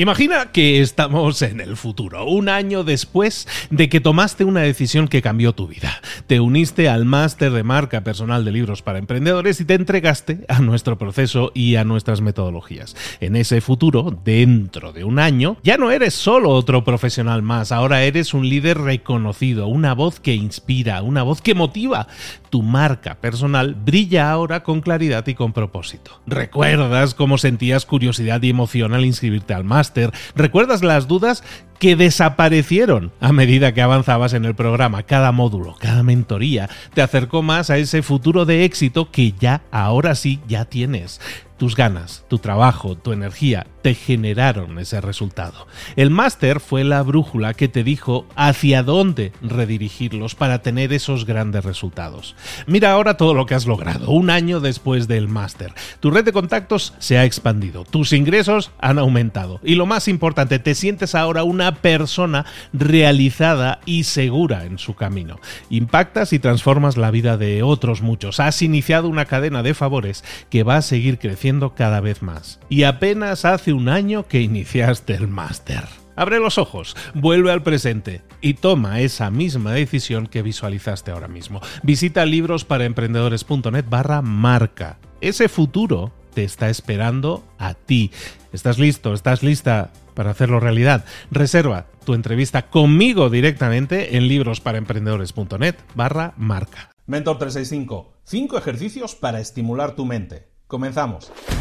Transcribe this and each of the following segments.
Imagina que estamos en el futuro, un año después de que tomaste una decisión que cambió tu vida. Te uniste al máster de marca personal de libros para emprendedores y te entregaste a nuestro proceso y a nuestras metodologías. En ese futuro, dentro de un año, ya no eres solo otro profesional más, ahora eres un líder reconocido, una voz que inspira, una voz que motiva. Tu marca personal brilla ahora con claridad y con propósito. ¿Recuerdas cómo sentías curiosidad y emoción al inscribirte al máster? ¿Recuerdas las dudas que desaparecieron a medida que avanzabas en el programa? Cada módulo, cada mentoría te acercó más a ese futuro de éxito que ya, ahora sí, ya tienes. Tus ganas, tu trabajo, tu energía te generaron ese resultado. El máster fue la brújula que te dijo hacia dónde redirigirlos para tener esos grandes resultados. Mira ahora todo lo que has logrado, un año después del máster. Tu red de contactos se ha expandido, tus ingresos han aumentado y lo más importante, te sientes ahora una persona realizada y segura en su camino. Impactas y transformas la vida de otros muchos. Has iniciado una cadena de favores que va a seguir creciendo cada vez más. Y apenas hace un año que iniciaste el máster. Abre los ojos, vuelve al presente y toma esa misma decisión que visualizaste ahora mismo. Visita librosparaemprendedores.net barra marca. Ese futuro te está esperando a ti. ¿Estás listo? ¿Estás lista para hacerlo realidad? Reserva tu entrevista conmigo directamente en librosparaemprendedores.net barra marca. Mentor 365. 5 ejercicios para estimular tu mente. Comenzamos.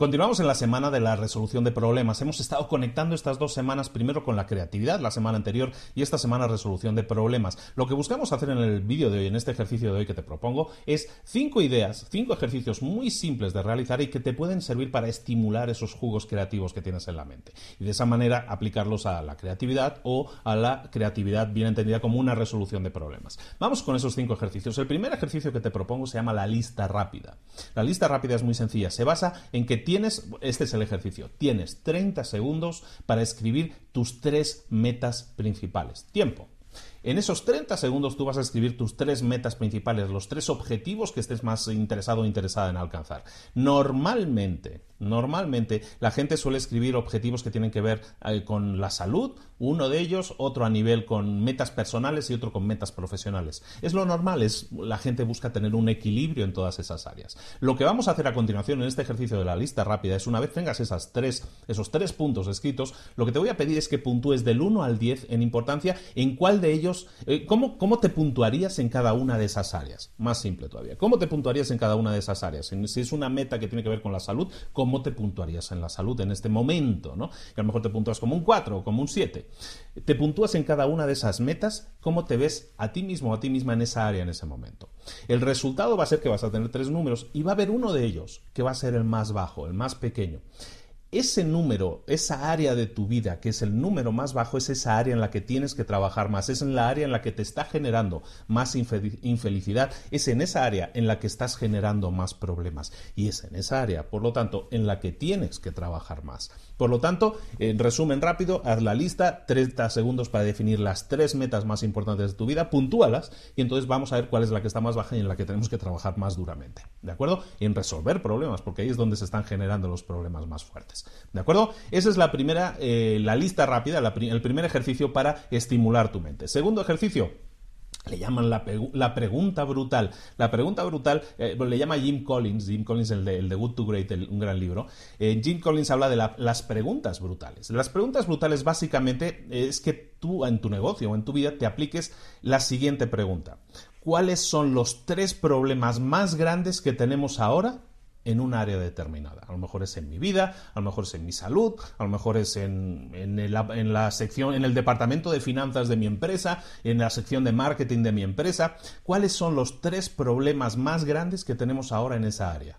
Continuamos en la semana de la resolución de problemas. Hemos estado conectando estas dos semanas primero con la creatividad, la semana anterior, y esta semana resolución de problemas. Lo que buscamos hacer en el vídeo de hoy, en este ejercicio de hoy que te propongo, es cinco ideas, cinco ejercicios muy simples de realizar y que te pueden servir para estimular esos jugos creativos que tienes en la mente. Y de esa manera aplicarlos a la creatividad o a la creatividad bien entendida como una resolución de problemas. Vamos con esos cinco ejercicios. El primer ejercicio que te propongo se llama la lista rápida. La lista rápida es muy sencilla. Se basa en que tienes, este es el ejercicio, tienes 30 segundos para escribir tus tres metas principales. Tiempo. En esos 30 segundos tú vas a escribir tus tres metas principales, los tres objetivos que estés más interesado o interesada en alcanzar. Normalmente, normalmente la gente suele escribir objetivos que tienen que ver eh, con la salud, uno de ellos, otro a nivel con metas personales y otro con metas profesionales. Es lo normal, es la gente busca tener un equilibrio en todas esas áreas. Lo que vamos a hacer a continuación en este ejercicio de la lista rápida es una vez tengas esas tres, esos tres puntos escritos, lo que te voy a pedir es que puntúes del 1 al 10 en importancia en cuál de ellos eh, ¿cómo, ¿cómo, te puntuarías en cada una de esas áreas? Más simple todavía. ¿Cómo te puntuarías en cada una de esas áreas? Si es una meta que tiene que ver con la salud, ¿cómo te puntuarías en la salud en este momento? ¿no? Que a lo mejor te puntúas como un 4 o como un 7. Te puntúas en cada una de esas metas, ¿cómo te ves a ti mismo o a ti misma en esa área en ese momento? El resultado va a ser que vas a tener tres números y va a haber uno de ellos que va a ser el más bajo, el más pequeño ese número, esa área de tu vida que es el número más bajo, es esa área en la que tienes que trabajar más, es en la área en la que te está generando más infelicidad, es en esa área en la que estás generando más problemas y es en esa área, por lo tanto, en la que tienes que trabajar más. Por lo tanto, en resumen rápido, haz la lista, 30 segundos para definir las tres metas más importantes de tu vida, puntúalas y entonces vamos a ver cuál es la que está más baja y en la que tenemos que trabajar más duramente. ¿De acuerdo? Y en resolver problemas, porque ahí es donde se están generando los problemas más fuertes. ¿De acuerdo? Esa es la primera, eh, la lista rápida, el primer ejercicio para estimular tu mente. Segundo ejercicio, le llaman la, pregunta brutal. La pregunta brutal eh, le llama Jim Collins, Jim Collins, el de, el de Good to Great, un gran libro. Eh, Jim Collins habla de las preguntas brutales. Las preguntas brutales básicamente es que tú en tu negocio o en tu vida te apliques la siguiente pregunta. ¿Cuáles son los tres problemas más grandes que tenemos ahora en un área determinada. A lo mejor es en mi vida, a lo mejor es en mi salud, a lo mejor es en, en, la sección, en el departamento de finanzas de mi empresa, en la sección de marketing de mi empresa. ¿Cuáles son los tres problemas más grandes que tenemos ahora en esa área?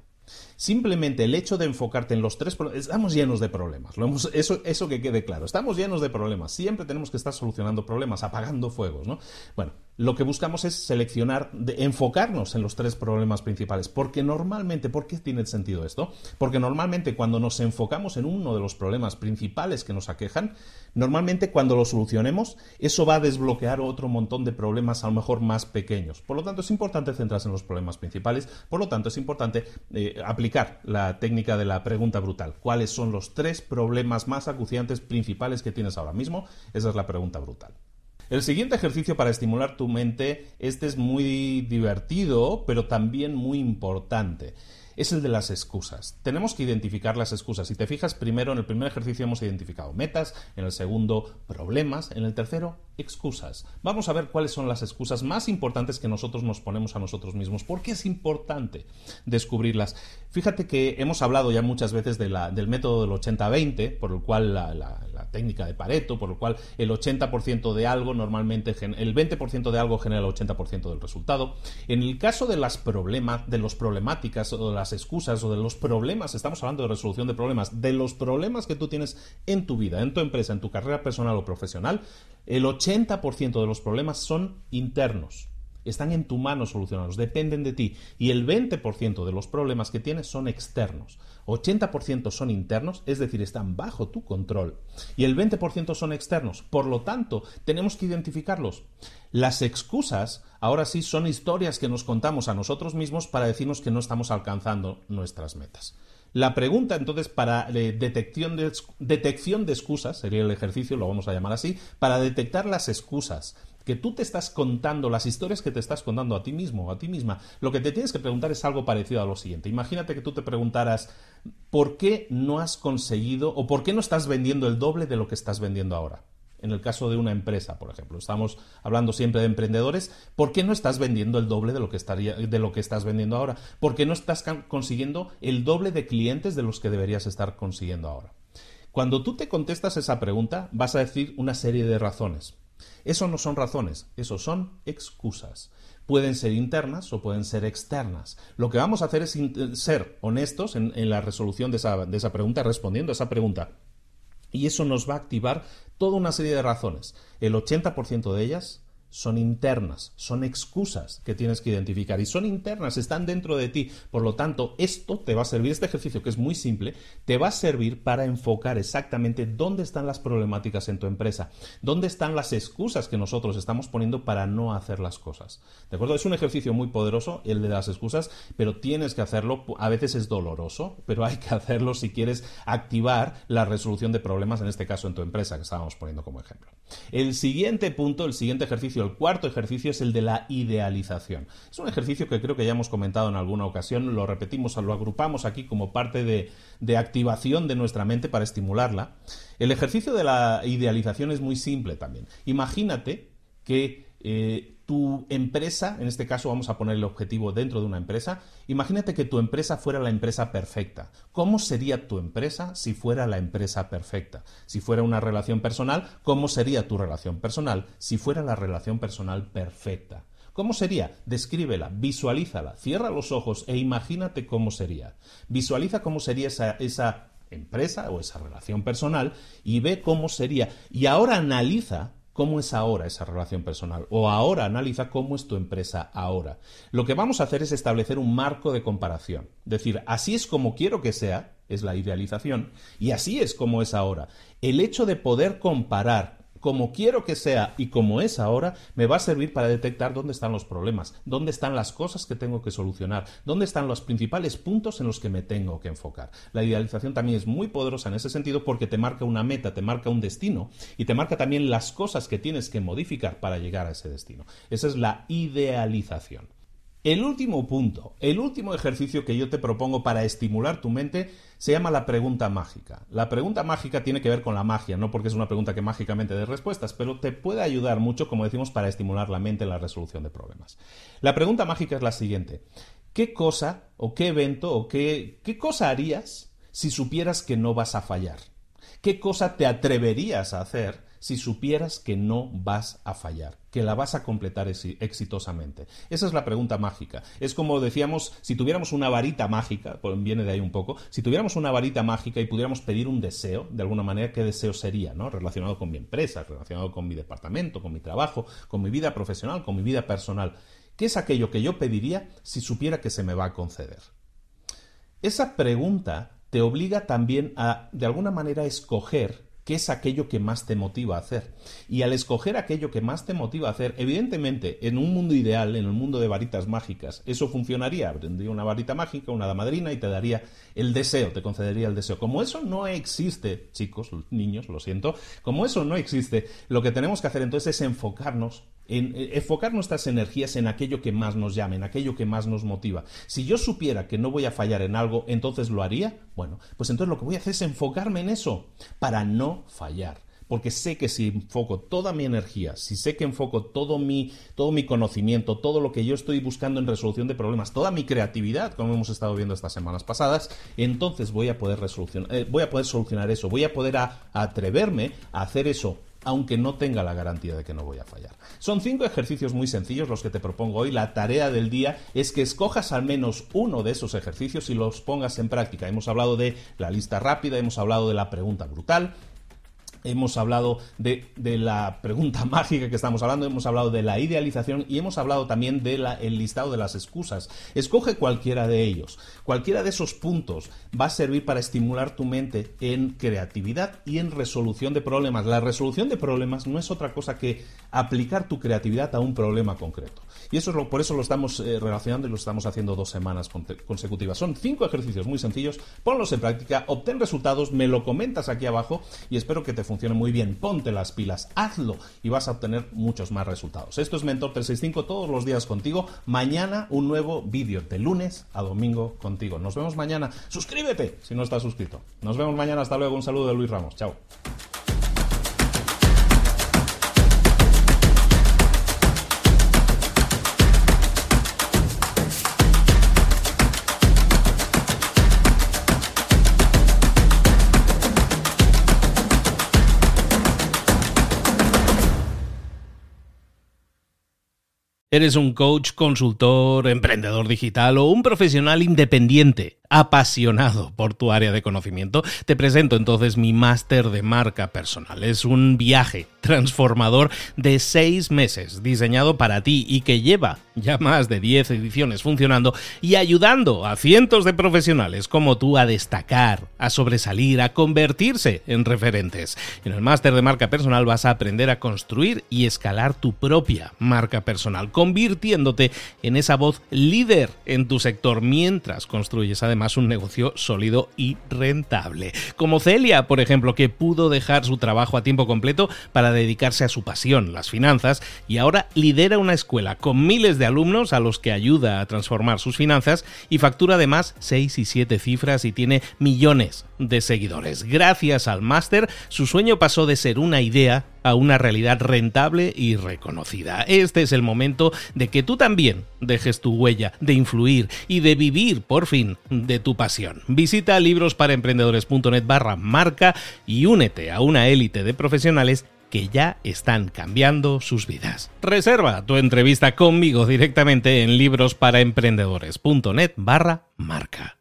Simplemente el hecho de enfocarte en los tres problemas, estamos llenos de problemas, eso, eso que quede claro, estamos llenos de problemas, siempre tenemos que estar solucionando problemas, apagando fuegos, ¿no? Bueno, lo que buscamos es seleccionar, enfocarnos en los tres problemas principales. Porque normalmente, ¿por qué tiene sentido esto? Porque normalmente cuando nos enfocamos en uno de los problemas principales que nos aquejan, normalmente cuando lo solucionemos, eso va a desbloquear otro montón de problemas a lo mejor más pequeños. Por lo tanto, es importante centrarse en los problemas principales. Por lo tanto, es importante eh, aplicar la técnica de la pregunta brutal. ¿Cuáles son los tres problemas más acuciantes principales que tienes ahora mismo? Esa es la pregunta brutal. El siguiente ejercicio para estimular tu mente, este es muy divertido, pero también muy importante es el de las excusas. Tenemos que identificar las excusas. Si te fijas, primero en el primer ejercicio hemos identificado metas, en el segundo problemas, en el tercero excusas. Vamos a ver cuáles son las excusas más importantes que nosotros nos ponemos a nosotros mismos. ¿Por qué es importante descubrirlas? Fíjate que hemos hablado ya muchas veces de la, del método del 80-20, por el cual la, técnica de Pareto, por el cual el 80% de algo normalmente, el 20% de algo genera el 80% del resultado. En el caso de las problemas, de los problemáticas o de las excusas o de los problemas, estamos hablando de resolución de problemas, de los problemas que tú tienes en tu vida, en tu empresa, en tu carrera personal o profesional, el 80% de los problemas son internos. Están en tu mano solucionarlos, dependen de ti. Y el 20% de los problemas que tienes son externos. 80% son internos, es decir, están bajo tu control. Y el 20% son externos. Por lo tanto, tenemos que identificarlos. Las excusas, ahora sí, son historias que nos contamos a nosotros mismos para decirnos que no estamos alcanzando nuestras metas. La pregunta entonces para eh, detección, de, detección de excusas, sería el ejercicio, lo vamos a llamar así, para detectar las excusas que tú te estás contando, las historias que te estás contando a ti mismo o a ti misma, lo que te tienes que preguntar es algo parecido a lo siguiente. Imagínate que tú te preguntaras, ¿por qué no has conseguido o por qué no estás vendiendo el doble de lo que estás vendiendo ahora? En el caso de una empresa, por ejemplo. Estamos hablando siempre de emprendedores. ¿Por qué no estás vendiendo el doble de lo que, estaría, de lo que estás vendiendo ahora? ¿Por qué no estás consiguiendo el doble de clientes de los que deberías estar consiguiendo ahora? Cuando tú te contestas esa pregunta, vas a decir una serie de razones. Eso no son razones, eso son excusas. Pueden ser internas o pueden ser externas. Lo que vamos a hacer es ser honestos en, la resolución de esa pregunta, respondiendo a esa pregunta. Y eso nos va a activar toda una serie de razones. El 80% de ellas son internas, son excusas que tienes que identificar y son internas, están dentro de ti. Por lo tanto, esto te va a servir, este ejercicio que es muy simple, te va a servir para enfocar exactamente dónde están las problemáticas en tu empresa, dónde están las excusas que nosotros estamos poniendo para no hacer las cosas. ¿De acuerdo? Es un ejercicio muy poderoso, el de las excusas, pero tienes que hacerlo, a veces es doloroso, pero hay que hacerlo si quieres activar la resolución de problemas, en este caso en tu empresa, que estábamos poniendo como ejemplo. El siguiente punto, el siguiente ejercicio, el cuarto ejercicio es el de la idealización. Es un ejercicio que creo que ya hemos comentado en alguna ocasión, lo repetimos, lo agrupamos aquí como parte de, activación de nuestra mente para estimularla. El ejercicio de la idealización es muy simple también. Imagínate que eh, tu empresa, en este caso vamos a poner el objetivo dentro de una empresa, imagínate que tu empresa fuera la empresa perfecta. ¿Cómo sería tu empresa si fuera la empresa perfecta? Si fuera una relación personal, ¿cómo sería tu relación personal si fuera la relación personal perfecta? ¿Cómo sería? Descríbela, visualízala, cierra los ojos e imagínate cómo sería. Visualiza cómo sería esa, esa empresa o esa relación personal y ve cómo sería. Y ahora analiza cómo es ahora esa relación personal o ahora analiza cómo es tu empresa ahora. Lo que vamos a hacer es establecer un marco de comparación. Decir, así es como quiero que sea, es la idealización, y así es como es ahora. El hecho de poder comparar como quiero que sea y como es ahora, me va a servir para detectar dónde están los problemas, dónde están las cosas que tengo que solucionar, dónde están los principales puntos en los que me tengo que enfocar. La idealización también es muy poderosa en ese sentido porque te marca una meta, te marca un destino y te marca también las cosas que tienes que modificar para llegar a ese destino. Esa es la idealización. El último punto, el último ejercicio que yo te propongo para estimular tu mente se llama la pregunta mágica. La pregunta mágica tiene que ver con la magia, no porque es una pregunta que mágicamente dé respuestas, pero te puede ayudar mucho, como decimos, para estimular la mente en la resolución de problemas. La pregunta mágica es la siguiente. ¿Qué cosa o qué evento o qué, qué cosa harías si supieras que no vas a fallar? ¿Qué cosa te atreverías a hacer si supieras que no vas a fallar, que la vas a completar exitosamente? Esa es la pregunta mágica. Es como decíamos, si tuviéramos una varita mágica, viene de ahí un poco, si tuviéramos una varita mágica y pudiéramos pedir un deseo, de alguna manera, ¿qué deseo sería? ¿no? Relacionado con mi empresa, relacionado con mi departamento, con mi trabajo, con mi vida profesional, con mi vida personal. ¿Qué es aquello que yo pediría si supiera que se me va a conceder? Esa pregunta te obliga también a, de alguna manera, escoger qué es aquello que más te motiva a hacer. Y al escoger aquello que más te motiva a hacer, evidentemente, en un mundo ideal, en el mundo de varitas mágicas, eso funcionaría. Tendría una varita mágica, una madrina y te daría el deseo, te concedería el deseo. Como eso no existe, chicos, niños, lo siento, como eso no existe, lo que tenemos que hacer entonces es enfocarnos en eh, enfocar nuestras energías en aquello que más nos llame, en aquello que más nos motiva. Si yo supiera que no voy a fallar en algo, entonces lo haría. Bueno, pues entonces lo que voy a hacer es enfocarme en eso para no fallar. Porque sé que si enfoco toda mi energía, si sé que enfoco todo mi, todo mi conocimiento, todo lo que yo estoy buscando en resolución de problemas, toda mi creatividad, como hemos estado viendo estas semanas pasadas, entonces voy a poder, eh, voy a poder solucionar eso, voy a poder atreverme a hacer eso aunque no tenga la garantía de que no voy a fallar. Son cinco ejercicios muy sencillos los que te propongo hoy. La tarea del día es que escojas al menos uno de esos ejercicios y los pongas en práctica. Hemos hablado de la lista rápida, hemos hablado de la pregunta brutal, Hemos hablado de, la pregunta mágica que estamos hablando, hemos hablado de la idealización y hemos hablado también del listado de las excusas. Escoge cualquiera de ellos. Cualquiera de esos puntos va a servir para estimular tu mente en creatividad y en resolución de problemas. La resolución de problemas no es otra cosa que aplicar tu creatividad a un problema concreto. Y eso es lo, por eso lo estamos eh, relacionando y lo estamos haciendo dos semanas consecutivas. Son cinco ejercicios muy sencillos, ponlos en práctica, obtén resultados, me lo comentas aquí abajo y espero que te funcione muy bien. Ponte las pilas, hazlo y vas a obtener muchos más resultados. Esto es Mentor 365 todos los días contigo. Mañana un nuevo vídeo de lunes a domingo contigo. Nos vemos mañana. Suscríbete si no estás suscrito. Nos vemos mañana. Hasta luego. Un saludo de Luis Ramos. Chao. ¿Eres un coach, consultor, emprendedor digital o un profesional independiente? Apasionado por tu área de conocimiento, te presento entonces mi máster de marca personal. Es un viaje transformador de seis meses diseñado para ti y que lleva ya más de 10 ediciones funcionando y ayudando a cientos de profesionales como tú a destacar, a sobresalir, a convertirse en referentes. En el máster de marca personal vas a aprender a construir y escalar tu propia marca personal, convirtiéndote en esa voz líder en tu sector mientras construyes un negocio sólido y rentable. Como Celia, por ejemplo, que pudo dejar su trabajo a tiempo completo para dedicarse a su pasión, las finanzas, y ahora lidera una escuela con miles de alumnos a los que ayuda a transformar sus finanzas y factura además 6 y 7 cifras y tiene millones de seguidores. Gracias al máster, su sueño pasó de ser una idea a una realidad rentable y reconocida. Este es el momento de que tú también dejes tu huella, de influir y de vivir por fin de tu pasión. Visita librosparaemprendedores.net barra marca y únete a una élite de profesionales que ya están cambiando sus vidas. Reserva tu entrevista conmigo directamente en librosparaemprendedores.net barra marca.